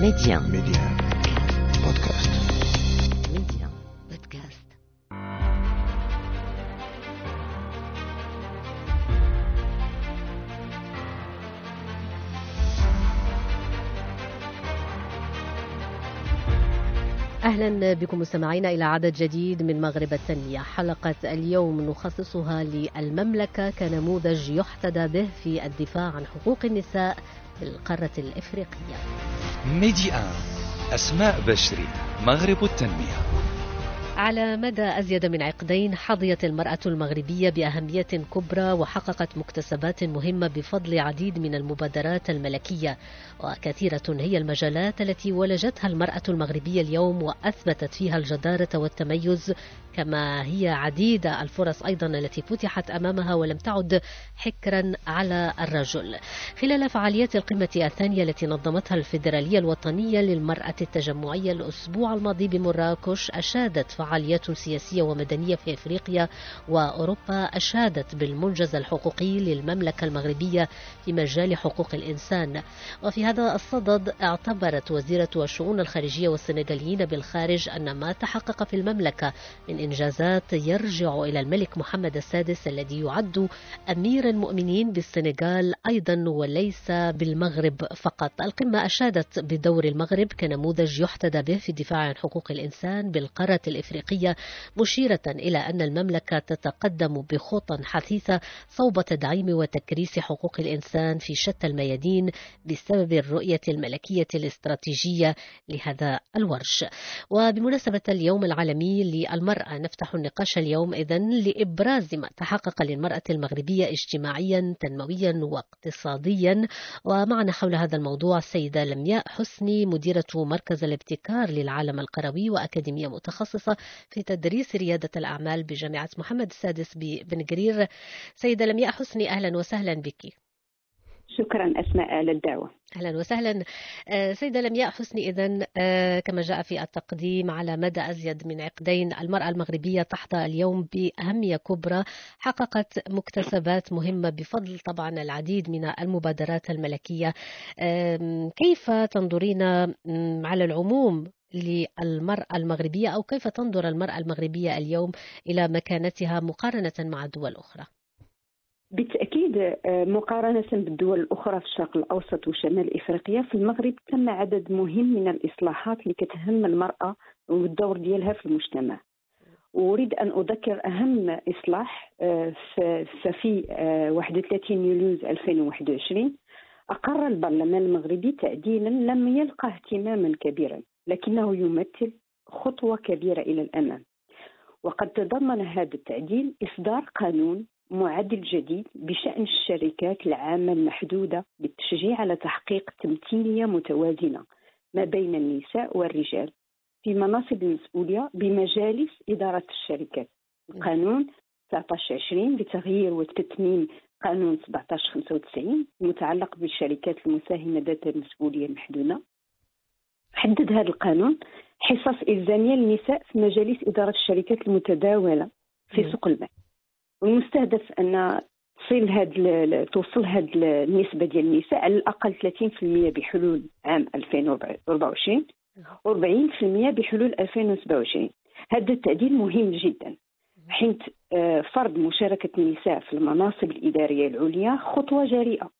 Média. Média. Podcast. Média. Podcast. أهلا بكم مستمعينا إلى عدد جديد من مغرب التنمية حلقة اليوم نخصصها للمملكة كنموذج يحتذى به في الدفاع عن حقوق النساء بالقارة الإفريقية. ميدي أسماء بشري مغرب التنمية. على مدى أزيد من عقدين حظيت المرأة المغربية بأهمية كبرى وحققت مكتسبات مهمة بفضل عديد من المبادرات الملكية. وكثيرة هي المجالات التي ولجتها المرأة المغربية اليوم وأثبتت فيها الجدارة والتميز كما هي عديدة الفرص أيضا التي فتحت أمامها ولم تعد حكرا على الرجل. خلال فعاليات القمة الثانية التي نظمتها الفيدرالية الوطنية للمرأة التجمعية الأسبوع الماضي بمراكش أشادت فعاليات سياسية ومدنية في أفريقيا وأوروبا أشادت بالمنجز الحقوقي للمملكة المغربية في مجال حقوق الإنسان. وفي هذا الصدد اعتبرت وزيرة الشؤون الخارجية والسنغاليين بالخارج أن ما تحقق في المملكة من إنجازات يرجع إلى الملك محمد السادس الذي يعد أمير المؤمنين بالسنغال أيضا وليس بالمغرب فقط. القمة أشادت بدور المغرب كنموذج يحتذى به في الدفاع عن حقوق الإنسان بالقارة الإفريقية. مشيرة إلى أن المملكة تتقدم بخطى حثيثة صوب تدعيم وتكريس حقوق الإنسان في شتى الميادين بسبب الرؤية الملكية الاستراتيجية لهذا الورش. وبمناسبة اليوم العالمي للمرأة نفتح النقاش اليوم إذن لإبراز ما تحقق للمرأة المغربية اجتماعيا تنمويا واقتصاديا. ومعنا حول هذا الموضوع السيدة لمياء حسني مديرة مركز الابتكار للعالم القروي وأكاديمية متخصصة في تدريس ريادة الأعمال بجامعة محمد السادس ببن قرير سيدة لمياء حسني أهلا وسهلا بك. شكرا أسماء على الدعوة. أهلا وسهلا. آه، سيدة لمياء حسني اذا آه، كما جاء في التقديم على مدى أزيد من عقدين المرأة المغربية تحظى اليوم بأهمية كبرى حققت مكتسبات مهمة بفضل طبعا العديد من المبادرات الملكية. آم، كيف تنظرين على العموم للمرأة المغربية أو كيف تنظر المرأة المغربية اليوم إلى مكانتها مقارنة مع دول أخرى؟ بالتأكيد آه، مقارنة بالدول الأخرى في الشرق الأوسط وشمال إفريقيا في المغرب تم عدد مهم من الإصلاحات اللي كتهم المرأة والدور ديالها في المجتمع وأريد أن أذكر أهم إصلاح آه، ف- ففي آه، 31 يوليوز 2021 أقر البرلمان المغربي تعديلا لم يلقى اهتماما كبيرا لكنه يمثل خطوة كبيرة إلى الأمام. وقد تضمن هذا التعديل إصدار قانون معدل جديد بشأن الشركات العامة المحدودة بالتشجيع على تحقيق تمثيلية متوازنة ما بين النساء والرجال في مناصب المسؤولية بمجالس إدارة الشركات. قانون 1920 لتغيير وتتميم قانون 1795 المتعلق بالشركات المساهمة ذات المسؤولية المحدودة. حدد هذا القانون. حصص إلزامية للنساء في مجالس إدارة الشركات المتداولة في. سوق المال. والمستهدف أن تصل هاد توصل هاد النسبة ديال النساء على الأقل 30% بحلول عام 2024 و40% بحلول 2027 هذا التعديل مهم جدا حيث آه، فرض مشاركة النساء في المناصب الإدارية العليا خطوة جريئة.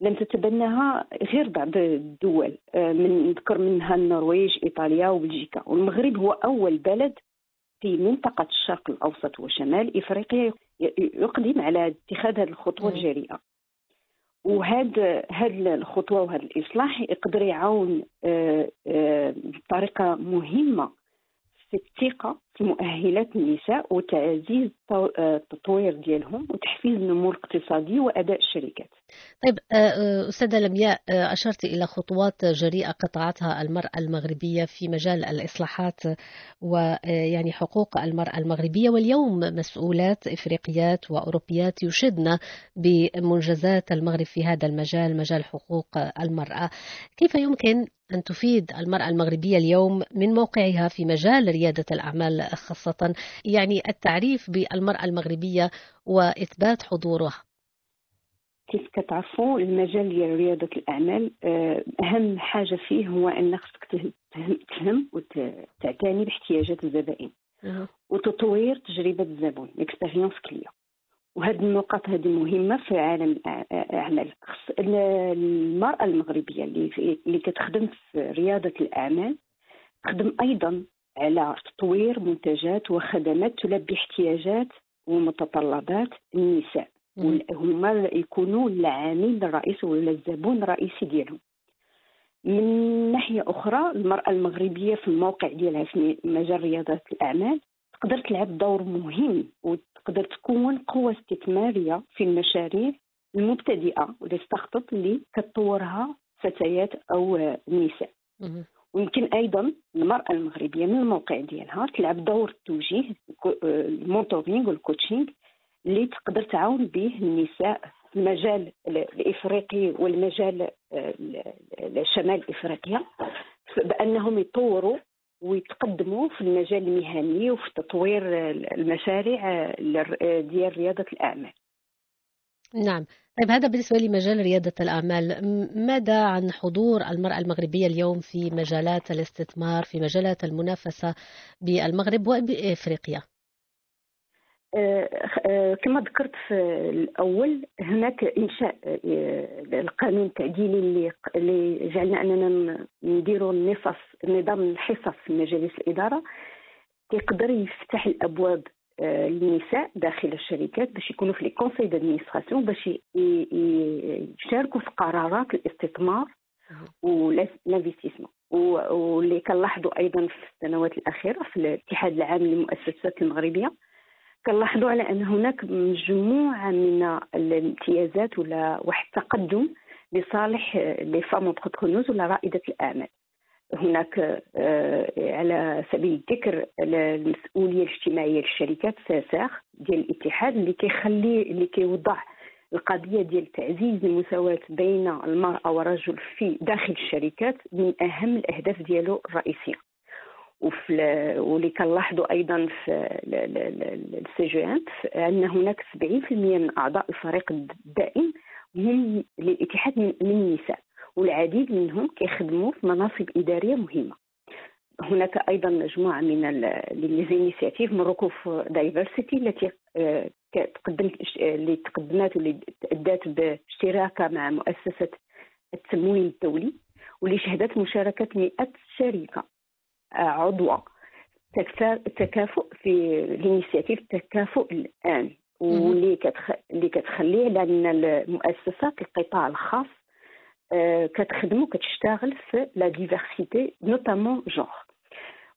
لم تتبناها غير بعض الدول. آه، من نذكر منها النرويج إيطاليا وبلجيكا. والمغرب هو أول بلد في منطقة الشرق الأوسط وشمال إفريقيا يقدم على اتخاذ هذه الخطوة مم. الجريئة. وهذا هذه الخطوة وهذا الإصلاح يقدر يعاون آه، آه، بطريقة مهمة في الثقة مؤهلات النساء وتعزيز آه، التطوير ديالهم وتحفيز النمو الاقتصادي وأداء الشركات. طيب آه، آه، أستاذة لمياء أشرت إلى خطوات جريئة قطعتها المرأة المغربية في مجال الإصلاحات ويعني حقوق المرأة المغربية واليوم مسؤولات إفريقيات وأوروبيات يشدن بمنجزات المغرب في هذا المجال مجال حقوق المرأة. كيف يمكن أن تفيد المرأة المغربية اليوم من موقعها في مجال ريادة الأعمال خاصة يعني التعريف بالمرأة المغربية وإثبات حضورها. كيف كتعرفوا المجال ديال رياضة الأعمال؟ آه، أهم حاجة فيه هو ان خصك تفهم, وتعتني باحتياجات الزبائن. وتطوير تجربة الزبون اكسبيريونس كليا وهذه النقاط هذه مهمة في عالم الأعمال. المرأة المغربية اللي اللي كتخدم في رياضة الأعمال تخدم أيضا على تطوير منتجات وخدمات تلبي احتياجات ومتطلبات النساء. هما يكونوا العامل الرئيسي ولا الزبون الرئيسي ديالهم. من ناحية أخرى المرأة المغربية في الموقع ديالها في مجال رياضة الأعمال تقدر تلعب دور مهم وتقدر تكون قوة استثمارية في المشاريع المبتدئة ولا ستارت اللي كتطورها فتيات أو نساء. ويمكن أيضا المرأة المغربية من الموقع ديالها تلعب دور التوجيه المونتورينغ والكوتشينغ اللي تقدر تعاون به النساء في المجال الإفريقي والمجال شمال إفريقيا بأنهم يطوروا ويتقدموا في المجال المهني وفي تطوير المشاريع ديال رياضة الأعمال. نعم. طيب هذا بالنسبة لمجال ريادة الأعمال. ماذا عن حضور المرأة المغربية اليوم في مجالات الاستثمار في مجالات المنافسة بالمغرب وبإفريقيا؟ آه، آه، كما ذكرت في الأول هناك إنشاء آه، القانون التعديلي اللي جعلنا أننا نديروا النصف نظام الحصص في مجالس الإدارة. يقدر يفتح الأبواب للنساء داخل الشركات باش يكونوا في les conseils d'administration باش يشاركوا في قرارات الاستثمار و ال investissement واللي كنلاحظوا أيضا في السنوات الأخيرة في الاتحاد العام للمؤسسات المغربية كنلاحظوا على أن هناك مجموعة من الامتيازات ولا واحد التقدم لصالح les femmes entrepreneuses ولا رائدة الأعمال. هناك آه، على سبيل الذكر المسؤولية الاجتماعية للشركات ساساخ ديال الاتحاد اللي كيخلي اللي كيوضع القضية ديال تعزيز المساواة بين المرأة والرجل في داخل الشركات من أهم الأهداف ديالو الرئيسية. واللي كنلاحظوا أيضا في ال CGEM هناك 70% من أعضاء الفريق الدائم هم للاتحاد من النساء. والعديد منهم كيخدموا في مناصب إدارية مهمة. هناك أيضا مجموعة من les initiatives من ركوف diversity التي آه، تقدمت اللي تقدمت واللي أدت باشتراكها مع مؤسسة التمويل الدولي واللي شهدت مشاركة 100 شركه آه، عضوة. التكافؤ في ال initiative التكافؤ الآن. واللي كتخ... اللي كتخلي على ان المؤسسات القطاع الخاص كتخدم وكتشتغل في la diversité notamment genre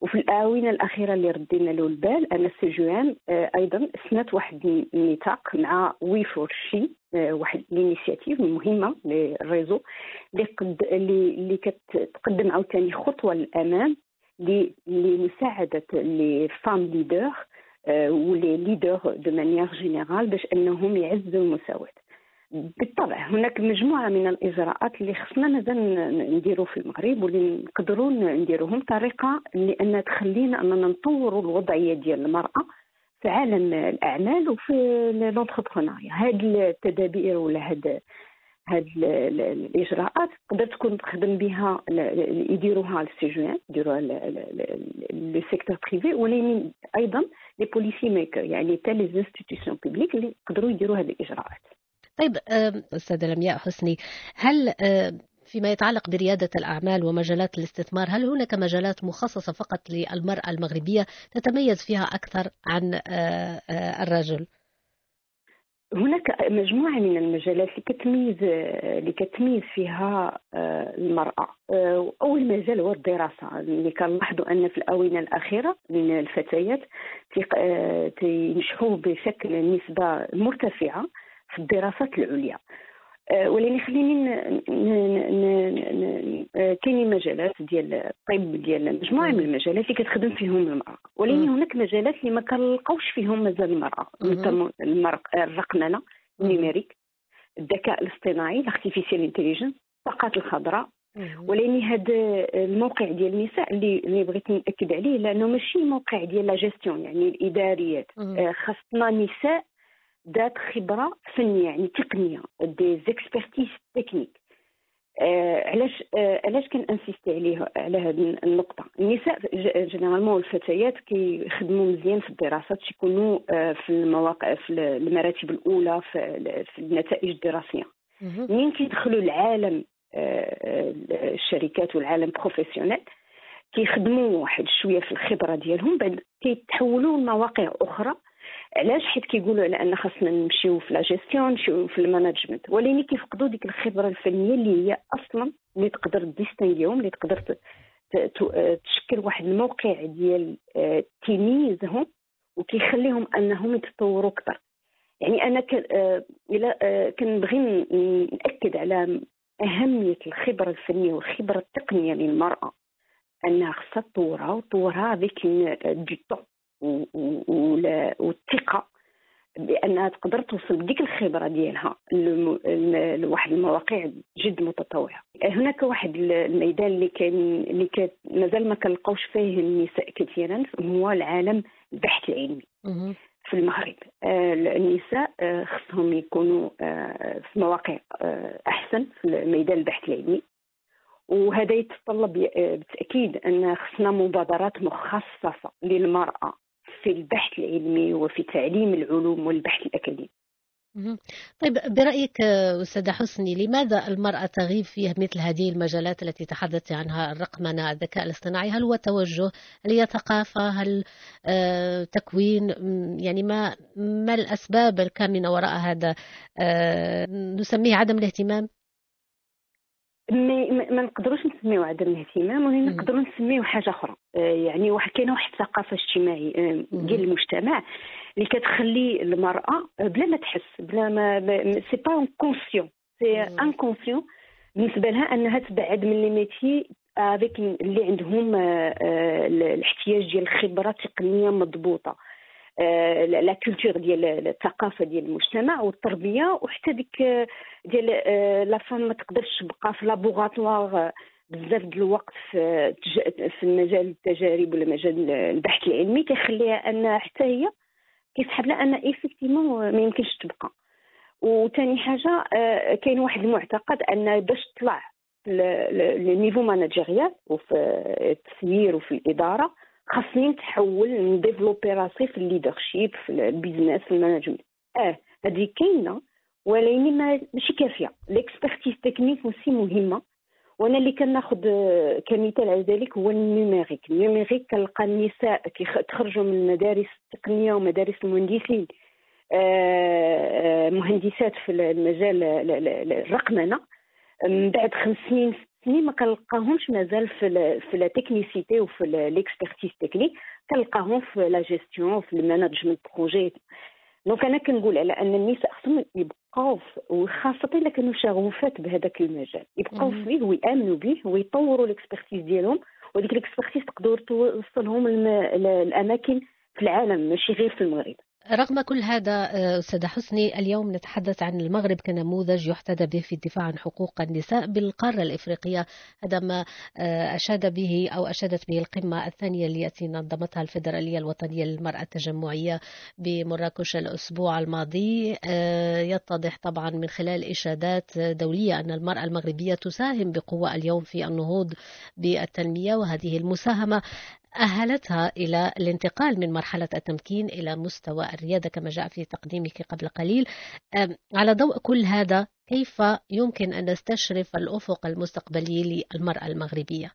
وفي الآونة الأخيرة اللي ردينا له البال أن ال CGEM آه، أيضا سنت واحد النطاق مع We For She واحد ال initiative مهمة لل réseau اللي قد اللي كتقدم عاوتاني خطوة للأمام لمساعدة les femmes leaders و les leaders de manière générale باش أنهم يعززوا المساواة. بالطبع هناك مجموعة من الإجراءات اللي خصنا مازال نديرو في المغرب واللي نقدروا نديروهم بطريقه لأن تخلينا أننا نطوروا الوضعية ديال المرأة في عالم الأعمال وفي l'entrepreneuriat هاد التدابير ولا هاد هاد الإجراءات تقدر تكون تخدم بها يديروها ال CGEM يديروها le secteur privé ولكن أيضا les policy makers يعني حتى les institutions publiques اللي يقدروا يديروا هذه الإجراءات. طيب أستاذة لمياء حسني هل فيما يتعلق بريادة الأعمال ومجالات الاستثمار هل هناك مجالات مخصصة فقط للمرأة المغربية تتميز فيها أكثر عن الرجل؟ هناك مجموعة من المجالات اللي كتميز اللي كتميز فيها آه، المرأة. آه، أول مجال هو الدراسة. اللي كنلاحظوا أن في الآونة الأخيرة من الفتيات تنجحوا آه، بشكل نسبة مرتفعة. في الدراسات العليا. آه، ولكن خليني آه، كاينين مجالات ديال الطب ديال مجموعه من المجالات اللي كتخدم فيهم المرأة. ولكن هناك مجالات اللي ما كنلقاوش فيهم مازال المرأة. الرقمنة ال numérique الذكاء الاصطناعي ال artificial intelligence الطاقات الخضراء. ولكن هذا الموقع ديال النساء اللي اللي بغيت نأكد عليه لأنه ماشي موقع ديال لا جيستيون يعني الإداريات. آه، خاصنا نساء ذات خبرة فنية يعني تقنية des expertises تكنيك آه علاش آه علاش كن insister عليه على هذه النقطة؟ النساء généralement الفتيات كيخدموا مزيان في الدراسات تيكونوا آه في المواقع في المراتب الأولى في, في النتائج الدراسية. منين كيدخلوا العالم آه الشركات والعالم professionnel كيخدموا واحد شوية في الخبرة ديالهم بعد كيتحولوا لمواقع أخرى علاش؟ حيت كيقولوا على أن خاصنا نمشيو في لا جيستيون نمشيو في ال management ولكن كيفقدوا ديك الخبرة الفنية اللي هي أصلا اللي تقدر distinguer هم اللي تقدر تشكل واحد الموقع ديال آه، تمييزهم وكيخليهم أنهم يتطوروا أكثر. يعني أنا آه، إلى آه، كنبغي نأكد على أهمية الخبرة الفنية والخبرة التقنية للمرأة. أنها خصها تطورها وتطورها avec du temps والثقه بانها تقدر توصل بديك الخبرة ديالها لواحد المواقع جد متطورة. هناك واحد الميدان اللي كان اللي كان مازال ما كنلقاوش فيه النساء كثيرا هو العالم البحث العلمي في المغرب. آه، النساء آه، خصهم يكونوا آه، في مواقع أحسن في ميدان البحث العلمي. وهذا يتطلب بالتأكيد أن خصنا مبادرات مخصصة للمرأة في البحث العلمي وفي تعليم العلوم والبحث الأكاديمي. طيب برأيك أستاذة حسني لماذا المرأة تغيب في مثل هذه المجالات التي تحدثت عنها الرقمنة الذكاء الاصطناعي؟ هل هو توجه هل هي ثقافة هل آه تكوين؟ يعني ما ما الأسباب الكامنة وراء هذا؟ آه نسميه عدم الاهتمام. ما, ما نقدروش نسميو عدم الاهتمام ولكن نقدروا نسميو حاجة أخرى. آه، يعني واحد كاينة واحد الثقافة اجتماعيه آه، ديال المجتمع اللي كتخلي المرأة بلا ما تحس بلا ما c'est pas en conscient c'est inconscient بالنسبة لها أنها تبعد من les métiers avec اللي عندهم آه، الاحتياج ديال الخبره تقنية مضبوطة. la culture ديال الثقافة ديال المجتمع والتربية وحتى ديك ديال la femme ما تقدرش تبقى في laboratoire بزاف ديال الوقت في في المجال التجارب ولا مجال البحث العلمي كيخليها أن حتى هي كيسحب لها أن effectivement ما يمكنش تبقى. وثاني حاجة كاين واحد المعتقد أن باش تطلع لل niveau managérial وفي التسيير وفي الإدارة خاصني نتحول ن développer راسي في ال leadership في ال business في ال management. آه هذه كاينة ولكن ماشي كافية. l'expertise technique و c'est مهمة. وأنا اللي كناخذ كمثال على ذلك هو ال numérique. ال numérique كنلقى النساء كيخرجوا من المدارس التقنية ومدارس المهندسين. آه، مهندسات في المجال الرقمنة. من بعد خمس سنين سنين ما كنلقاهمش مازال في في la technicité وفي l'expertise technique كنلقاهم في لا جيستيون في ال management projet donc أنا كنقول على أن النساء خصهم يبقاو وخاصة إلا كانوا شغوفات بهذاك المجال. يبقاو فيه ويأمنوا به ويطوروا ال expertise ديالهم وديك ال expertise تقدر توصلهم الاماكن في العالم ماشي غير في المغرب. رغم كل هذا آه، أستاذة حسني اليوم نتحدث عن المغرب كنموذج يحتذى به في الدفاع عن حقوق النساء بالقارة الإفريقية هذا ما آه، أشاد به أو أشادت به القمة الثانية التي نظمتها الفيدرالية الوطنية للمرأة التجمعية بمراكش الأسبوع الماضي. آه، يتضح طبعا من خلال إشادات دولية أن المرأة المغربية تساهم بقوة اليوم في النهوض بالتنمية وهذه المساهمة. أهلتها إلى الانتقال من مرحلة التمكين إلى مستوى الريادة كما جاء في تقديمك قبل قليل على ضوء كل هذا كيف يمكن أن نستشرف الأفق المستقبلي للمرأة المغربية؟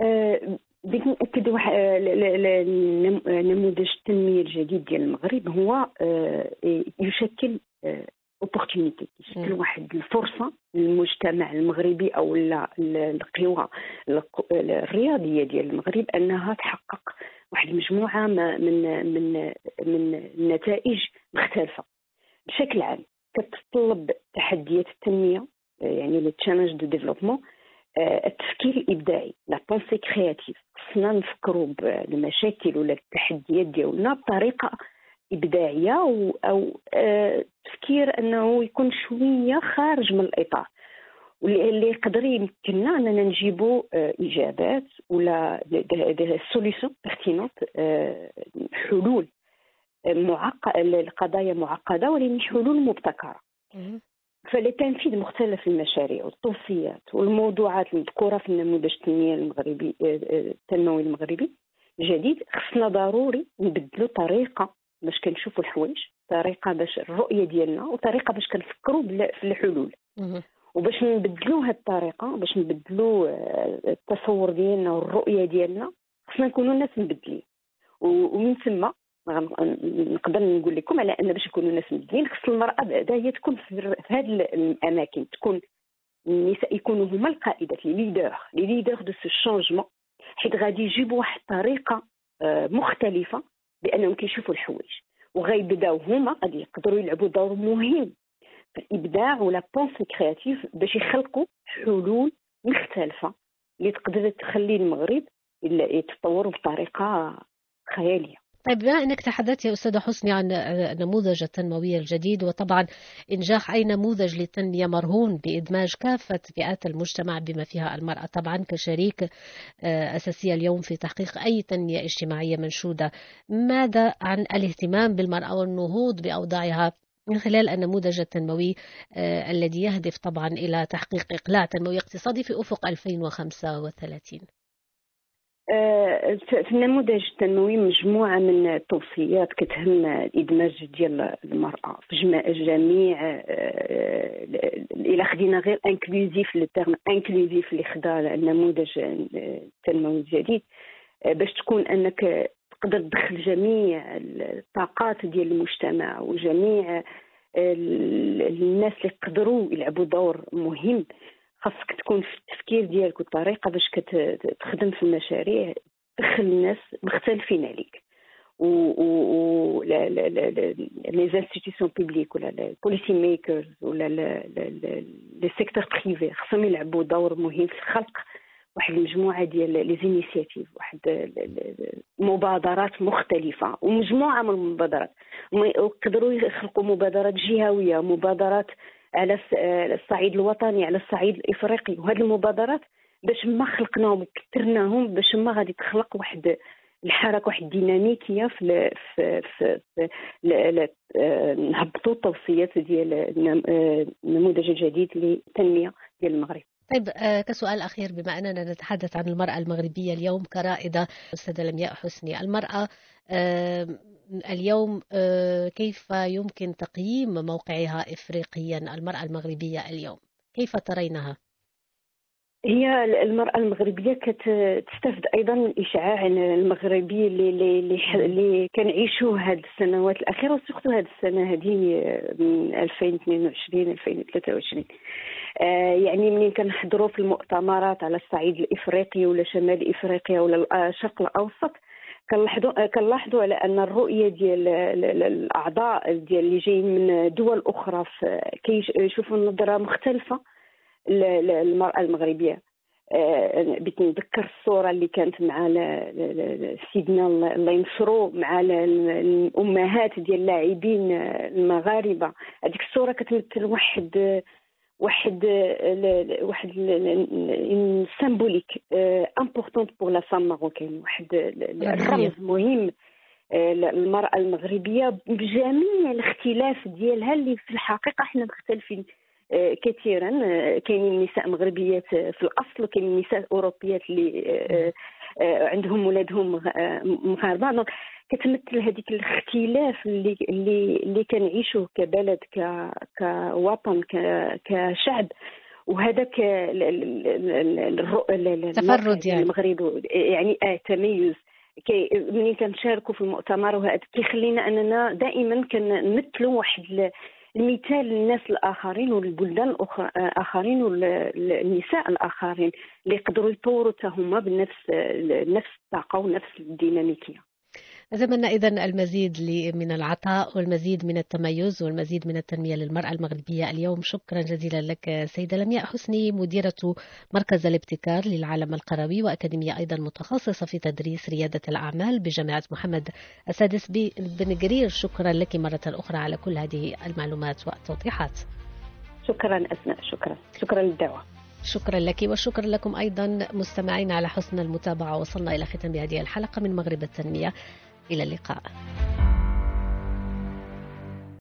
أه بدي نأكد واحد نموذج التنميه الجديد ديال المغرب هو أه، يشكل أه، اوبورتونيتي يشكل واحد الفرصة للمجتمع المغربي أو القوى الرياضية ديال المغرب أنها تحقق واحد المجموعه من من من النتائج مختلفة. بشكل عام كتطلب تحديات التنمية يعني le challenge de développement التفكير الإبداعي la pensée créative خصنا نفكروا بالمشاكل ولا التحديات ديالنا بطريقة إبداعية أو, أو آه، تفكير أنه يكون شوية خارج من الإطار واللي يقدر يمكننا أننا نجيبوا آه، إجابات ولا solutions pertinentes حلول معقد القضايا معقدة ولكن حلول مبتكرة. فلتنفيذ مختلف المشاريع والتوصيات والموضوعات المذكورة في النموذج التنميه المغربي آه، آه، التنموي المغربي الجديد خصنا ضروري نبدلوا طريقة باش كنشوفوا الحوايج طريقة باش الرؤية ديالنا وطريقة باش كنفكروا في الحلول. وباش نبدلوا هاد الطريقة باش نبدلوا آه، التصور ديالنا والرؤية ديالنا خصنا نكونوا ناس مبدلين. ومن ثم نقدر نقول لكم على أن باش نكونوا ناس مبدلين خص المرأة بعدا هي تكون في هذه الأماكن تكون النساء يكونوا هما القائدات les leaders les leaders de ce changement حيت غادي يجيبوا واحد الطريقة آه، مختلفة. بأنهم كيشوفوا الحوايج. وغيبداو هما غادي يقدروا يلعبوا دور مهم في الإبداع و la pensée créative باش يخلقوا حلول مختلفة اللي تقدر تخلي المغرب يتطور بطريقة خيالية. طيب بما إنك تحدثت يا أستاذة حسني عن النموذج التنموي الجديد وطبعا إنجاح أي نموذج للتنمية مرهون بإدماج كافة فئات المجتمع بما فيها المرأة. طبعا كشريك آه، أساسية اليوم في تحقيق أي تنمية اجتماعية منشودة. ماذا عن الاهتمام بالمرأة والنهوض بأوضاعها من خلال النموذج التنموي آه، الذي يهدف طبعا إلى تحقيق إقلاع تنموي اقتصادي في أفق 2035 آه، في النموذج التنموي مجموعة من التوصيات كتهم الإدماج ديال المرأة في جميع آه، إلا خدينا غير inclusif ال terme inclusif اللي خدا النموذج التنموي الجديد آه، باش تكون أنك تقدر تدخل جميع الطاقات ديال المجتمع وجميع ال- الناس اللي يقدروا يلعبوا دور مهم خاصك تكون في التفكير ديالك والطريقة باش كتخدم في المشاريع تدخل الناس مختلفين عليك. و و les institutions publiques ولا ال policy makers ولا les secteurs privés خصهم يلعبوا دور مهم في خلق واحد المجموعة ديال les initiatives واحد مبادرات مختلفة ومجموعة من المبادرات. ويقدروا يخلقوا مبادرات جهوية مبادرات على الس- على الصعيد الوطني على الصعيد الإفريقي. وهذه المبادرات باش ما خلقناهم وكثرناهم باش ما غادي تخلق واحد الحركة واحد الديناميكية في في في, آه، نهبطوا التوصيات ديال النم- آه، النموذج الجديد للتنمية ديال المغرب. طيب آه، كسؤال أخير. بما أننا نتحدث عن المرأة المغربية اليوم كرائدة أستاذة لمياء حسني. المرأة آه، اليوم آه، كيف يمكن تقييم موقعها إفريقيا المرأة المغربية اليوم؟ كيف ترينها؟ هي المرأة المغربية كتستفد أيضا من الإشعاع المغربي اللي اللي اللي, كنعيشوه هذه السنوات الأخيرة وسورتو هذه السنة هذه من 2022 2023 آه يعني منين كنحضروا في المؤتمرات على الصعيد الإفريقي ولا شمال إفريقيا ولا الشرق الأوسط كنلاحظوا كنلاحظوا على أن الرؤية ديال ال- ال- الأعضاء ديال اللي جايين من دول أخرى كيشوفوا نظرة مختلفة للمرأة المغربية. آه، بغيت نذكر الصورة اللي كانت مع سيدنا الله ينصرو مع الأمهات ديال اللاعبين المغاربة. هذيك الصورة كتمثل واحد واحد واحد symbolique importante pour la femme marocaine واحد. الرمز مهم آه، للمرأة المغربية بجميع الاختلاف ديالها اللي في الحقيقة إحنا مختلفين كثيرا آه، كاينين نساء مغربيات آه، في الأصل وكاينين نساء أوروبيات اللي آه، آه، عندهم ولادهم آه، مغاربة. donc كتمثل هذيك الاختلاف اللي اللي اللي كنعيشوه كبلد ك كوطن ك- كشعب. وهذا ك ال- ال- ال- الرؤ- ال- ال- تفرد الموقع ديال يعني. المغرب يعني آه تميز. كي ملي كنشاركوا في المؤتمر وهذا كيخلينا أننا دائما كنمثلوا واحد المثال للناس الآخرين والبلدان الاخرى اخرين والنساء الآخرين اللي يقدروا يطوروا حتى هما بنفس نفس الطاقة ونفس الديناميكية. نتمنى إذا المزيد من العطاء والمزيد من التميز والمزيد من التنمية للمرأة المغربية اليوم. شكرا جزيلا لك سيدة لمياء حسني مديرة مركز الابتكار للعالم القروي وأكاديمية أيضا متخصصة في تدريس ريادة الأعمال بجامعة محمد السادس بن قرير شكرا لك مرة أخرى على كل هذه المعلومات والتوضيحات. شكرا اسماء شكرا. شكرا للدعوة. شكرا لك وشكرا لكم أيضا مستمعين على حسن المتابعة. وصلنا إلى ختام هذه الحلقة من مغرب التنمية. إلى اللقاء.